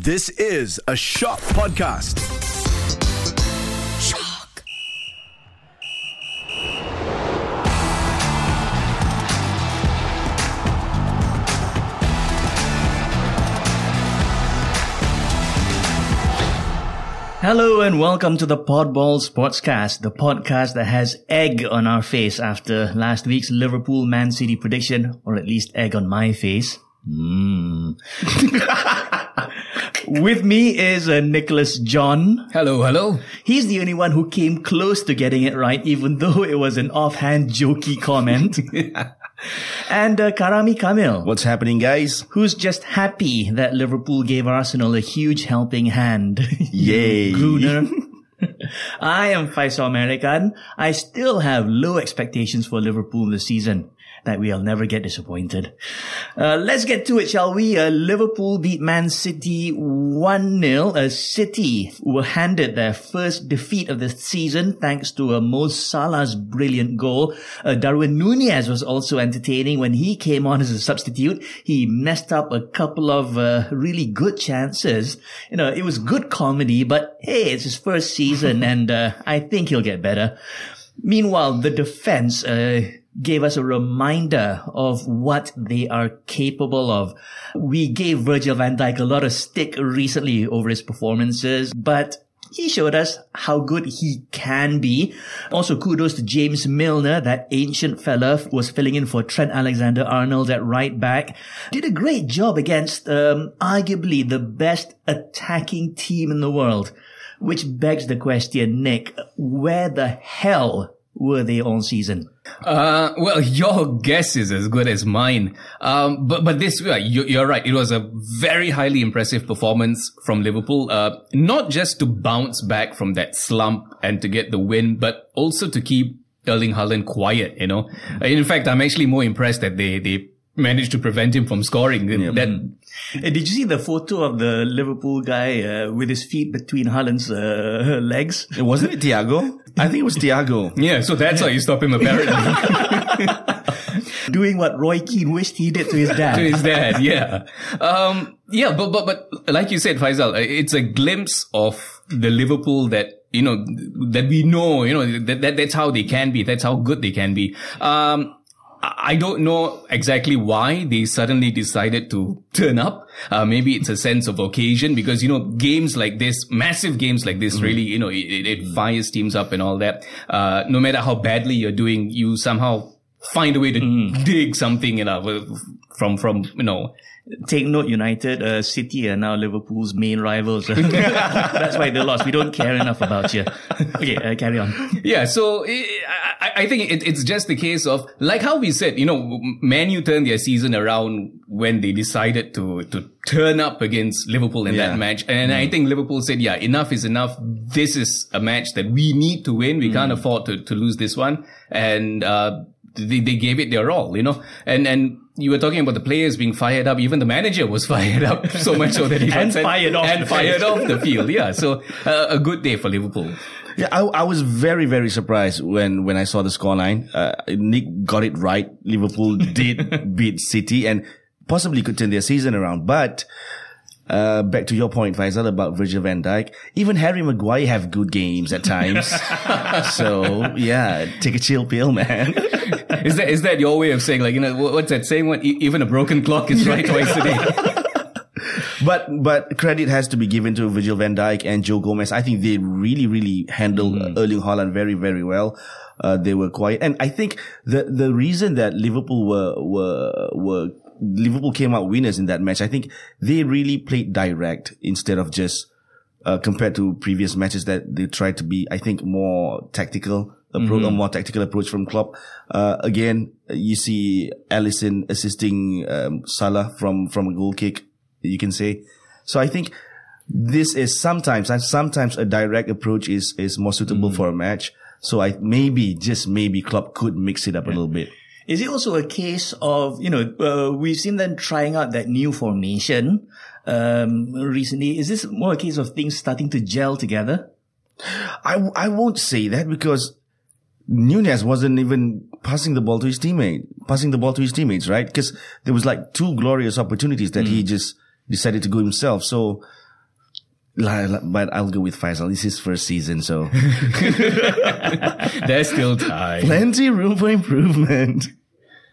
This is a Shock Podcast. Shock. Hello and welcome to the Podball Sportscast, the podcast that has egg on our face after last week's Liverpool Man City prediction, or at least egg on my face. Mm. With me is uh, Nicholas John. Hello, hello. He's the only one who came close to getting it right, even though it was an offhand jokey comment. and uh, Karami Kamil, What's happening, guys? who's just happy that Liverpool gave Arsenal a huge helping hand. Yay. Gooner. I am Faisal American. I still have low expectations for Liverpool this season. That we'll never get disappointed. Uh, let's get to it, shall we? Uh, Liverpool beat Man City 1-0. Uh, City were handed their first defeat of the season thanks to a Mo Salah's brilliant goal. Uh, Darwin Nunez was also entertaining when he came on as a substitute. He messed up a couple of uh, really good chances. You know, it was good comedy, but hey, it's his first season and uh, I think he'll get better. Meanwhile, the defense uh, gave us a reminder of what they are capable of. We gave Virgil van Dijk a lot of stick recently over his performances, but he showed us how good he can be. Also, kudos to James Milner, that ancient fella was filling in for Trent Alexander-Arnold at right back. Did a great job against um, arguably the best attacking team in the world. Which begs the question, Nick, where the hell were they all season? Uh, well, your guess is as good as mine. Um, but, but this, you, you're right. It was a very highly impressive performance from Liverpool. Uh, not just to bounce back from that slump and to get the win, but also to keep Erling Haaland quiet, you know. In fact, I'm actually more impressed that they, they managed to prevent him from scoring. That, Uh, Did you see the photo of the Liverpool guy uh, with his feet between Haaland's uh, legs? Wasn't it Thiago? I think it was Thiago. yeah, so that's how you stop him apparently. Doing what Roy Keane wished he did to his dad. to his dad. Yeah. Um, yeah, but, but, but like you said, Faisal, uh, it's a glimpse of the Liverpool that, you know, that we know, you know, that, that that's how they can be. That's how good they can be. Um, I don't know exactly why they suddenly decided to turn up. Uh, maybe it's a sense of occasion because, you know, games like this, massive games like this really, you know, it, it fires teams up and all that. Uh, no matter how badly you're doing, you somehow find a way to dig something, you know, from, from, you know, Take note, United, uh, City are now Liverpool's main rivals. That's why they lost. We don't care enough about you. Okay, uh, carry on. Yeah, so I, I think it, it's just the case of like how we said, you know, Man U turned their season around when they decided to to turn up against Liverpool in Yeah. that match, and I think Liverpool said, yeah, enough is enough. This is a match that we need to win. We can't afford to to lose this one, and uh, they they gave it their all, you know, and and. You were talking about the players being fired up. Even the manager was fired up so much so that he got And sent- fired off and the fired field. off the field. Yeah, so uh, a good day for Liverpool. Yeah, I, I was very, very surprised when, when I saw the scoreline. Uh, Nick got it right. Liverpool did beat City and possibly could turn their season around. But, uh, back to your point, Faisal, about Virgil van Dijk. Even Harry Maguire have good games at times. so, yeah, take a chill pill, man. Is that is that your way of saying like you know what's that saying? What even a broken clock is right twice a day. But but credit has to be given to Virgil van Dijk and Joe Gomez. I think they really really handled Mm-hmm. Erling Haaland very very well. Uh, they were quiet, and I think the the reason that Liverpool were were were Liverpool came out winners in that match. I think they really played direct instead of just uh, compared to previous matches that they tried to be. I think more tactical. Approach, A more tactical approach from Klopp. Uh, again, you see Alisson assisting um, Salah from from a goal kick you can say. So I think this is sometimes, and sometimes a direct approach is, is more suitable for a match. So I maybe, just maybe Klopp could mix it up a little bit. Is it also a case of, you know, uh, we've seen them trying out that new formation um, recently. Is this more a case of things starting to gel together? I, I won't say that because Nunez wasn't even passing the ball to his teammate, passing the ball to his teammates, right? Because there was like two glorious opportunities that he hmm. just decided to go himself. So But I'll go with Faisal. This is first season, so There's still time. plenty room for improvement.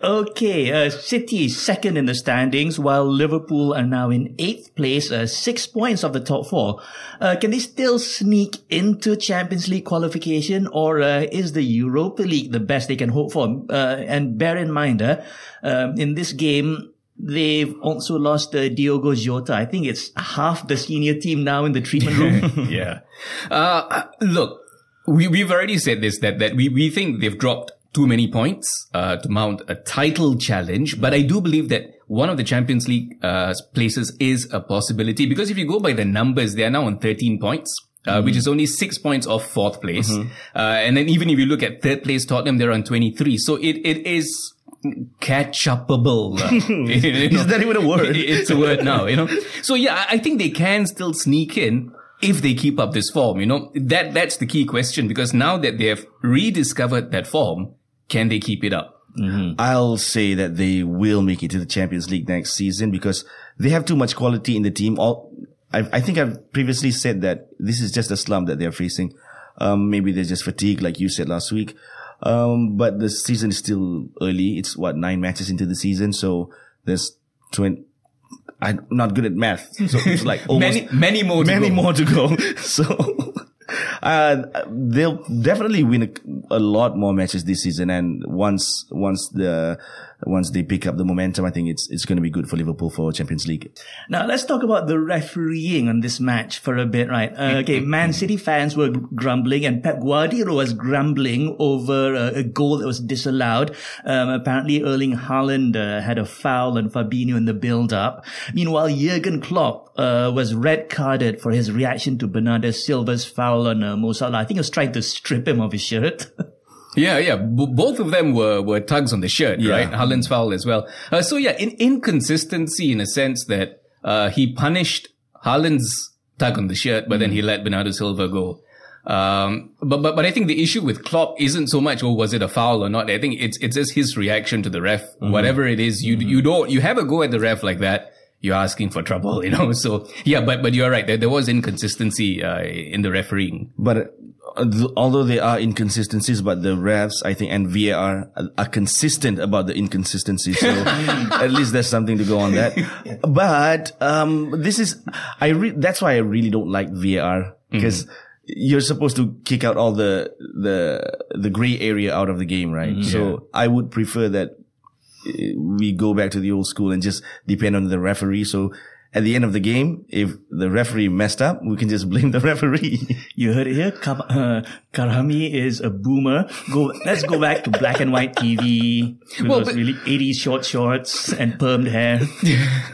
Okay, uh, City second in the standings, while Liverpool are now in eighth place, uh, six points of the top four. Uh, can they still sneak into Champions League qualification, or uh, is the Europa League the best they can hope for? Uh, and bear in mind, uh, um, in this game, they've also lost uh, Diogo Jota. I think it's half the senior team now in the treatment room. yeah. Uh, look, we, we've already said this, that, that we, we think they've dropped too many points, uh, to mount a title challenge. But I do believe that one of the Champions League, uh, places is a possibility because if you go by the numbers, they are now on 13 points. Uh, which is only six points off fourth place. Uh, and then even if you look at third place Tottenham, they're on 23. So it, it is catch upable. Uh, Is that even a word? it's a word now, you know. So yeah, I think they can still sneak in if they keep up this form, you know. That that's the key question because now that they have rediscovered that form, can they keep it up? I'll say that they will make it to the Champions League next season because they have too much quality in the team. All I, I think I've previously said that this is just a slump that they're facing. Um, maybe they're just fatigued, like you said last week. Um, but the season is still early. It's what nine matches into the season, so there's twenty. I'm not good at math, so it's like almost Many many more to many go. more to go. So uh, they'll definitely win a, a lot more matches this season. And once once the once they pick up the momentum, I think it's it's going to be good for Liverpool for Champions League. Now let's talk about the refereeing on this match for a bit, right? Uh, okay, Man City fans were grumbling, and Pep Guardiola was grumbling over uh, a goal that was disallowed. Um, apparently, Erling Haaland uh, had a foul on Fabinho in the build-up. Meanwhile, Jurgen Klopp uh, was red carded for his reaction to Bernardo Silva's foul on uh, Mo Salah. I think he was trying to strip him of his shirt. Yeah, yeah. B- both of them were, were tugs on the shirt, Yeah. right? Haaland's foul as well. Uh, so yeah, in, inconsistency in a sense that, uh, he punished Haaland's tug on the shirt, but then he let Bernardo Silva go. Um, but, but, but I think the issue with Klopp isn't so much, oh, was it a foul or not? I think it's, it's just his reaction to the ref. Whatever it is, you, you don't, you have a go at the ref like that. You're asking for trouble, you know? So yeah, but, but you're right. There, there was inconsistency, uh, in the refereeing. But uh, th- although there are inconsistencies, but the refs, I think, and VAR are, are consistent about the inconsistencies. So at least there's something to go on that. But um, this is, I re- that's why I really don't like VAR because. You're supposed to kick out all the the the gray area out of the game, right? So I would prefer that we go back to the old school and just depend on the referee. So at the end of the game, if the referee messed up, we can just blame the referee. You heard it here. Kab- uh, Karami is a boomer. Go. Let's go back to black and white TV. With Well, those but- really 80s short shorts and permed hair.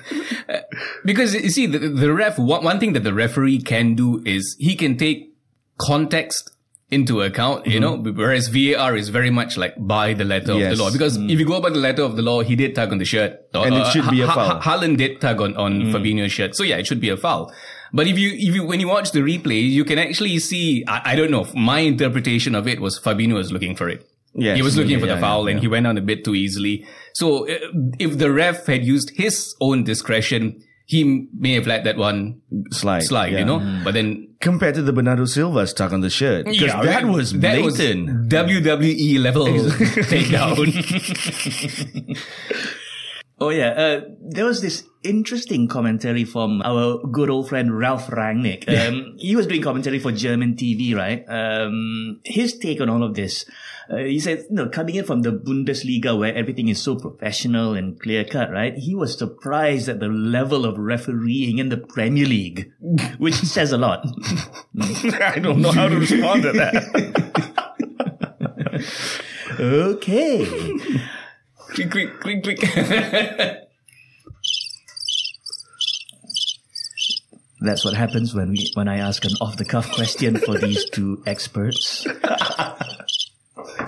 Because you see, the, the ref, one, one thing that the referee can do is he can take context into account, you know, mm-hmm. whereas VAR is very much like by the letter of the law. Because mm. if you go by the letter of the law, he did tug on the shirt. And it uh, should be a foul. Ha- Haaland did tug on, on mm. Fabinho's shirt. So yeah, it should be a foul. But if you, if you, when you watch the replay, you can actually see, I, I don't know, my interpretation of it was Fabinho was looking for it. Yes. He was looking Yeah, for the yeah, foul yeah, and he went on a bit too easily. So uh, if the ref had used his own discretion, he may have let that one slide. slide, yeah. you know? Hmm. But then Compared to the Bernardo Silva stuck on the shirt. Because Yeah, that right. was That was. WWE level takedown. Oh yeah, uh, there was this interesting commentary from our good old friend Ralph Rangnick. Um, he was doing commentary for German TV, right? Um, his take on all of this, uh, he said, you know, coming in from the Bundesliga where everything is so professional and clear cut, right? He was surprised at the level of refereeing in the Premier League, which says a lot. I don't know how to respond to that. okay. Click, click, click, click. That's what happens when we, when I ask an off the cuff question for these two experts.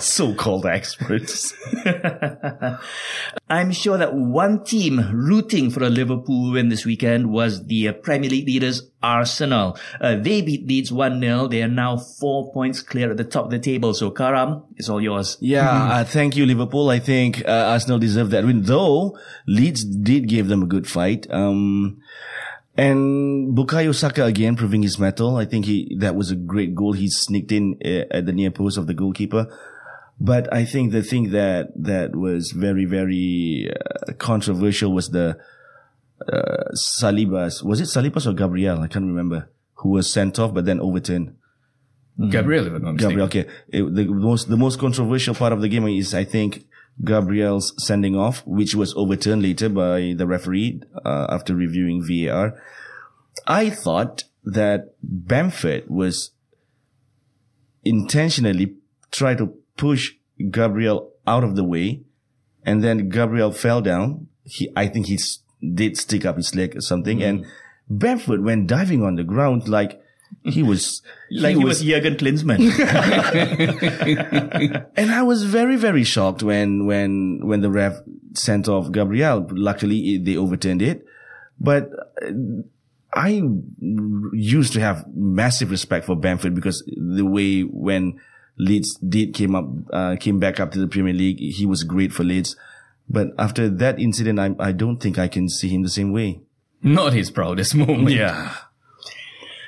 So-called experts. I'm sure that one team rooting for a Liverpool win this weekend was the Premier League leaders Arsenal. Uh, they beat Leeds 1-0. They are now four points clear at the top of the table. So Karam, it's all yours. Yeah, uh, thank you, Liverpool. I think uh, Arsenal deserved that win, though Leeds did give them a good fight. Um, And Bukayo Saka again proving his mettle. I think he that was a great goal. He sneaked in uh, at the near post of the goalkeeper. But I think the thing that that was very very uh, controversial was the uh, Salibas. Was it Salibas or Gabriel? I can't remember who was sent off but then overturned. Gabriel, if I'm not mistaken. Gabriel. Okay, It- the most the most controversial part of the game is I think Gabriel's sending off, which was overturned later by the referee uh, after reviewing VAR. I thought that Bamford was intentionally try to push Gabriel out of the way, and then Gabriel fell down. He, I think he did stick up his leg or something, and Bamford went diving on the ground like he was Like he, was, Jurgen Klinsmann. and I was very, very shocked when, when, when the ref sent off Gabriel. Luckily, they overturned it. But uh, I used to have massive respect for Bamford because the way when Leeds did came up, uh, came back up to the Premier League, he was great for Leeds. But after that incident, I, I don't think I can see him the same way. Not his proudest moment. Yeah.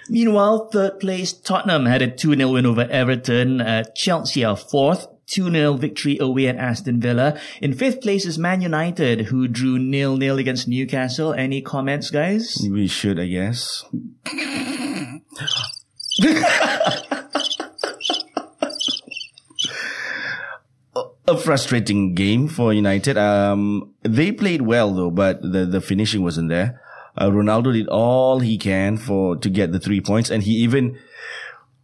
Meanwhile, third place Tottenham had a 2-0 win over Everton. Uh, Chelsea are fourth. 2-0 victory away at Aston Villa. In fifth place is Man United, who drew nil-nil against Newcastle. Any comments, guys? We should, I guess. a frustrating game for United. Um, they played well though, but the, the finishing wasn't there. Uh, Ronaldo did all he can for, to get the three points and he even,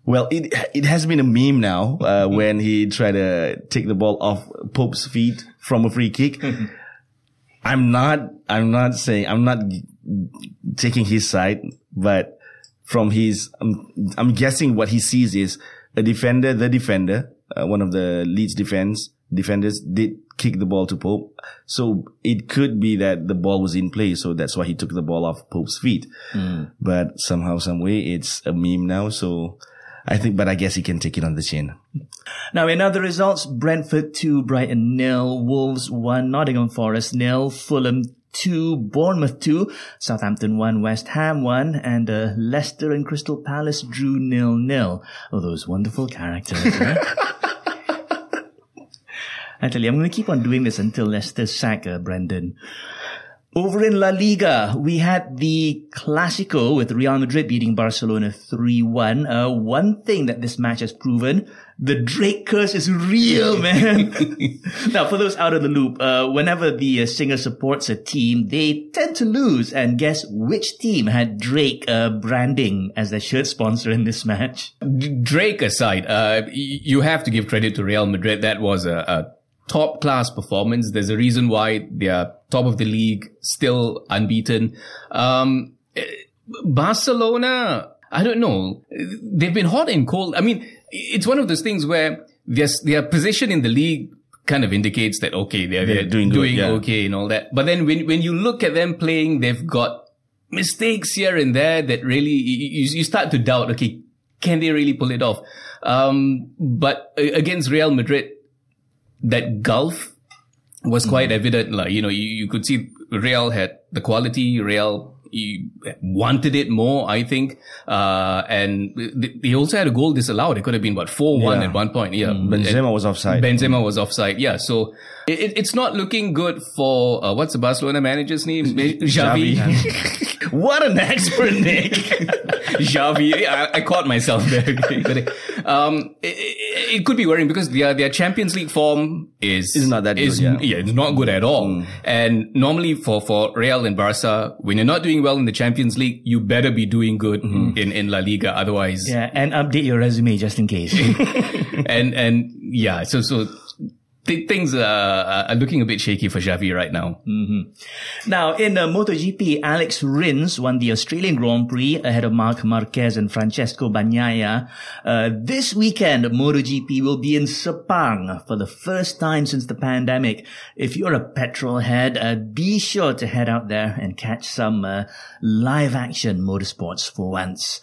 well, it, it has been a meme now, uh, when he tried to take the ball off Pope's feet from a free kick. I'm not, I'm not saying, I'm not taking his side, but from his, I'm, I'm guessing what he sees is a defender, the defender, uh, one of the Leeds defense defenders did kick the ball to Pope. So it could be that the ball was in play. So that's why he took the ball off Pope's feet. But somehow, some way, it's a meme now. So I think, but I guess he can take it on the chin. Now, in other results, Brentford 2, Brighton nil, Wolves 1, Nottingham Forest nil, Fulham 2, Bournemouth 2, Southampton 1, West Ham 1, and uh, Leicester and Crystal Palace drew nil nil. Oh, those wonderful characters. I tell you, I'm going to keep on doing this until Leicester sack uh, Brendan. Over in La Liga, we had the Clasico with Real Madrid beating Barcelona 3-1. Uh, one thing that this match has proven, the Drake curse is real, man. now, for those out of the loop, uh, whenever the uh, singer supports a team, they tend to lose. And guess which team had Drake uh, branding as their shirt sponsor in this match? Drake aside, uh, y- you have to give credit to Real Madrid. That was a, a top class performance. There's a reason why they're top of the league, still unbeaten. Um, Barcelona, I don't know. They've been hot and cold. I mean, it's one of those things where their, their position in the league kind of indicates that, okay, they're, they're, They're doing doing, good, yeah. okay and all that. But then when, when you look at them playing, they've got mistakes here and there that really, you, you you start to doubt, okay, can they really pull it off? Um, but uh, against Real Madrid, that gulf was quite evident. Like, you know, you, you could see Real had the quality, Real you wanted it more, I think. Uh, and they- also had a goal disallowed. It could have been, what, 4-1 Yeah. at one point. Yeah. Benzema was offside. Benzema was offside. Yeah. So it, it- it's not looking good for, uh, what's the Barcelona manager's name? Xavi. What an expert, Nick. Xavi. I, I caught myself there. um, it, it, it could be worrying because their their Champions League form is Is not that is- good, yeah. it's not good at all. And normally for for Real and Barca, when you're not doing well in the Champions League, you better be doing good in in La Liga. Otherwise, yeah, and update your resume just in case. and and yeah, so so. Th- Things uh, are looking a bit shaky for Xavi right now. Now, in uh, MotoGP, Alex Rins won the Australian Grand Prix ahead of Marc Marquez and Francesco Bagnaia. Uh, this weekend, MotoGP will be in Sepang for the first time since the pandemic. If you're a petrol head, uh, be sure to head out there and catch some uh, live action motorsports for once.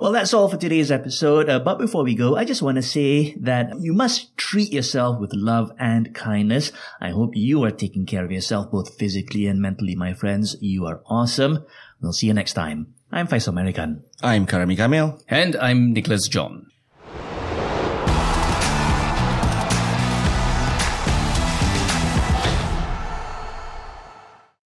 Well, that's all for today's episode. Uh, but before we go, I just want to say that you must treat yourself with love and kindness. I hope you are taking care of yourself both physically and mentally, my friends. You are awesome. We'll see you next time. I'm Faisal American. I'm Karami Kamil. And I'm Nicholas John.